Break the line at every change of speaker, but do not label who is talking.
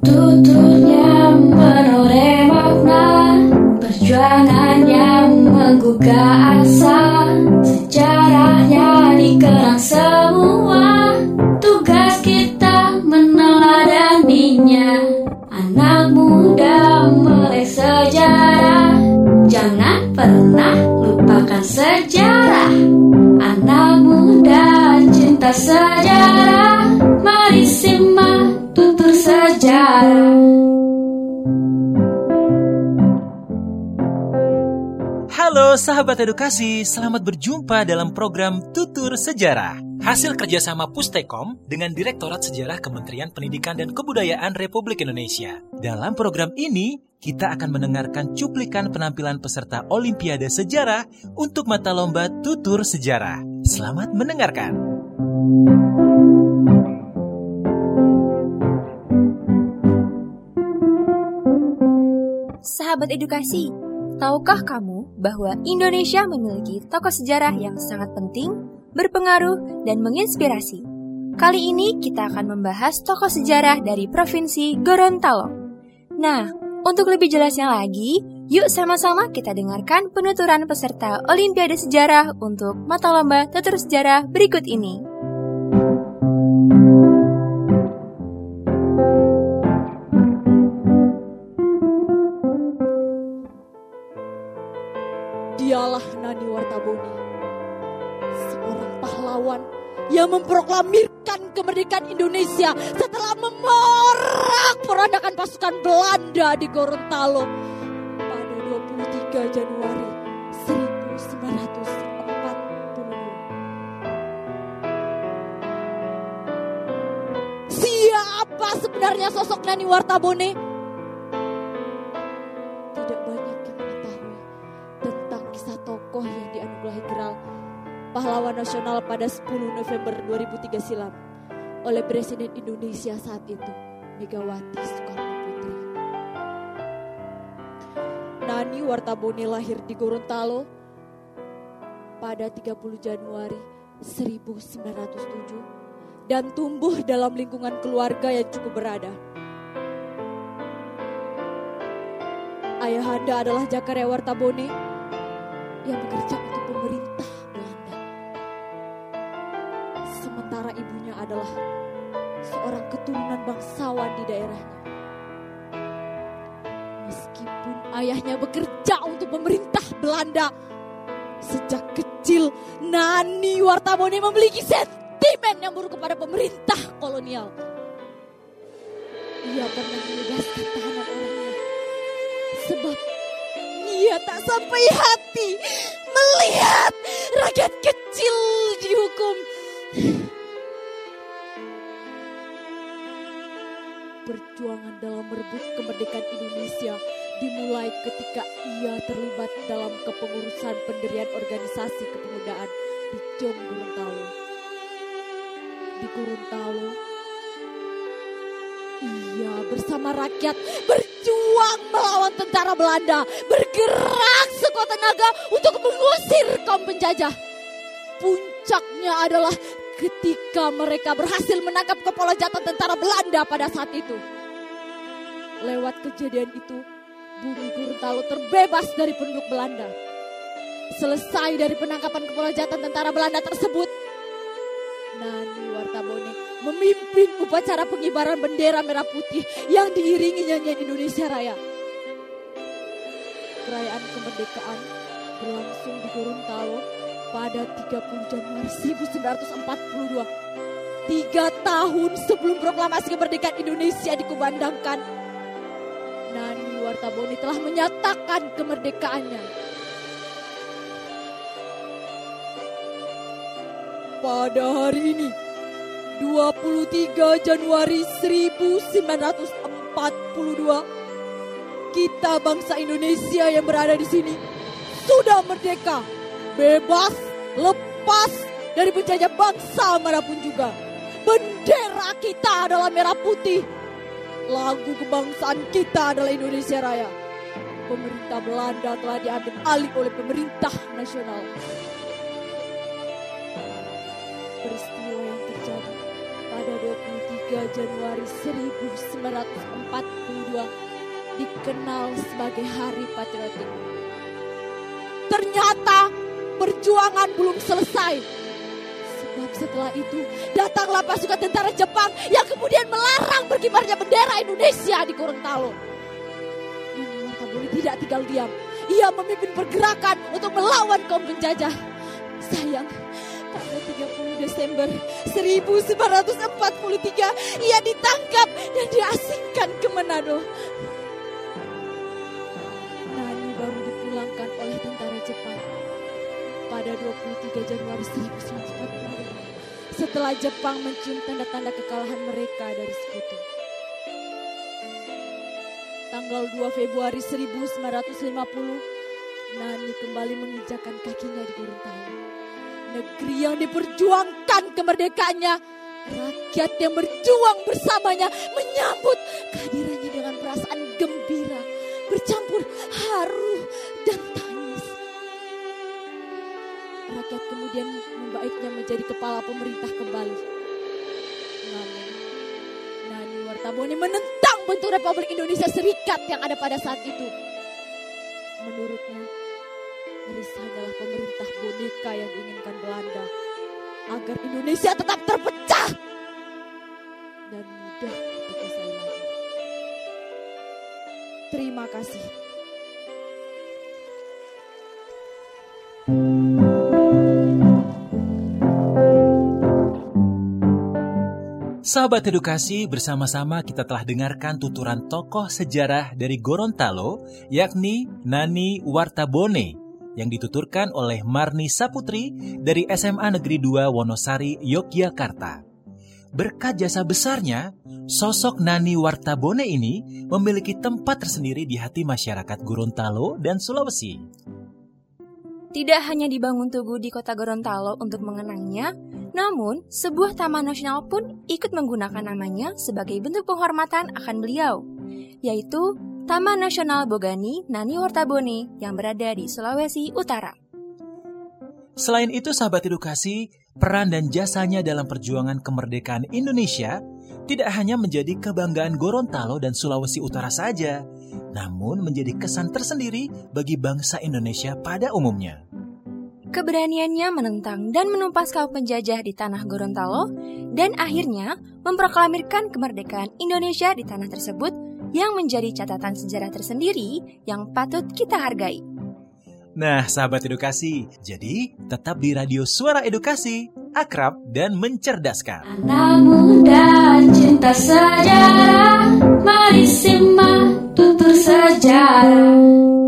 Tuturnya menoreh makna Perjuangan yang menggugah
Halo sahabat edukasi, selamat berjumpa dalam program Tutur Sejarah. Hasil kerjasama Pustekom dengan Direktorat Sejarah Kementerian Pendidikan dan Kebudayaan Republik Indonesia. Dalam program ini, kita akan mendengarkan cuplikan penampilan peserta Olimpiade Sejarah untuk mata lomba Tutur Sejarah. Selamat mendengarkan.
Sahabat edukasi, tahukah kamu bahwa Indonesia memiliki tokoh sejarah yang sangat penting, berpengaruh, dan menginspirasi? Kali ini kita akan membahas tokoh sejarah dari Provinsi Gorontalo. Nah, untuk lebih jelasnya lagi, yuk sama-sama kita dengarkan penuturan peserta Olimpiade Sejarah untuk mata lomba tutur sejarah berikut ini.
Dialah Nani Wartaboni, seorang pahlawan yang memproklamirkan kemerdekaan Indonesia setelah memorak perandakan pasukan Belanda di Gorontalo pada 23 Januari 1942. Siapa sebenarnya sosok Nani Wartabone? Pahlawan nasional pada 10 November 2003 silam oleh Presiden Indonesia saat itu, Megawati Soekarno Putri. Nani Wartabone lahir di Gorontalo pada 30 Januari 1907 dan tumbuh dalam lingkungan keluarga yang cukup berada. Ayahanda adalah Jakaria Wartabone yang bekerja adalah seorang keturunan bangsawan di daerahnya. Meskipun ayahnya bekerja untuk pemerintah Belanda, sejak kecil Nani Wartabone memiliki sentimen yang buruk kepada pemerintah kolonial. Ia pernah membebaskan tahanan orangnya sebab ia tak sampai hati melihat Perjuangan dalam merebut kemerdekaan Indonesia dimulai ketika ia terlibat dalam kepengurusan pendirian organisasi kepemudaan di Jom Gorontalo. Di Gorontalo, ia bersama rakyat berjuang melawan tentara Belanda, bergerak sekuat tenaga untuk mengusir kaum penjajah. Puncaknya adalah ketika mereka berhasil menangkap kepala jatuh tentara Belanda pada saat itu. Lewat kejadian itu, bumi Gorontalo terbebas dari penduduk Belanda. Selesai dari penangkapan kepala jatuh tentara Belanda tersebut, Nani Wartabone memimpin upacara pengibaran bendera merah putih yang diiringi nyanyian Indonesia Raya. Perayaan kemerdekaan berlangsung di Gorontalo pada 30 Januari 1942. Tiga tahun sebelum proklamasi kemerdekaan Indonesia dikumandangkan, Wartabone telah menyatakan kemerdekaannya. Pada hari ini, 23 Januari 1942, kita bangsa Indonesia yang berada di sini sudah merdeka, bebas, lepas dari penjajah bangsa mana pun juga. Bendera kita adalah merah putih. Lagu kebangsaan kita adalah Indonesia Raya. Pemerintah Belanda telah diambil alih oleh pemerintah nasional. Peristiwa yang terjadi pada 23 Januari 1942 dikenal sebagai Hari Patriotik. Ternyata perjuangan belum selesai. Setelah itu datanglah pasukan tentara Jepang yang kemudian melarang berkibarnya bendera Indonesia di Gorontalo. Namun Martabuli tidak tinggal diam. Ia memimpin pergerakan untuk melawan kaum penjajah. Sayang, pada 30 Desember 1943 ia ditangkap dan diasingkan ke Manado. Nani baru dipulangkan oleh tentara Jepang pada 23 Januari 1940 setelah Jepang mencium tanda-tanda kekalahan mereka dari sekutu. Tanggal 2 Februari 1950, Nani kembali menginjakan kakinya di Gorontalo negeri yang diperjuangkan kemerdekaannya. Rakyat yang berjuang bersamanya menyambut menjadi kepala pemerintah kembali. Nani Wartabone menentang bentuk Republik Indonesia Serikat yang ada pada saat itu. Menurutnya, Inggris hanyalah pemerintah boneka yang diinginkan Belanda agar Indonesia tetap terpecah dan mudah dikuasai lagi. Terima kasih.
Sahabat edukasi, bersama-sama kita telah dengarkan tuturan tokoh sejarah dari Gorontalo, yakni Nani Wartabone, yang dituturkan oleh Marni Saputri dari SMA Negeri 2 Wonosari, Yogyakarta. Berkat jasa besarnya, sosok Nani Wartabone ini memiliki tempat tersendiri di hati masyarakat Gorontalo dan Sulawesi.
Tidak hanya dibangun tugu di kota Gorontalo untuk mengenangnya, namun sebuah taman nasional pun ikut menggunakan namanya sebagai bentuk penghormatan akan beliau, yaitu Taman Nasional Bogani Nani Wartabone yang berada di Sulawesi Utara.
Selain itu, sahabat edukasi, peran dan jasanya dalam perjuangan kemerdekaan Indonesia tidak hanya menjadi kebanggaan Gorontalo dan Sulawesi Utara saja, namun menjadi kesan tersendiri bagi bangsa Indonesia pada umumnya.
Keberaniannya menentang dan menumpas kaum penjajah di tanah Gorontalo dan akhirnya memproklamirkan kemerdekaan Indonesia di tanah tersebut yang menjadi catatan sejarah tersendiri yang patut kita hargai.
Nah, sahabat edukasi, jadi tetap di Radio Suara Edukasi, akrab dan mencerdaskan.
Anak muda cinta sejarah, mari simak tutur sejarah.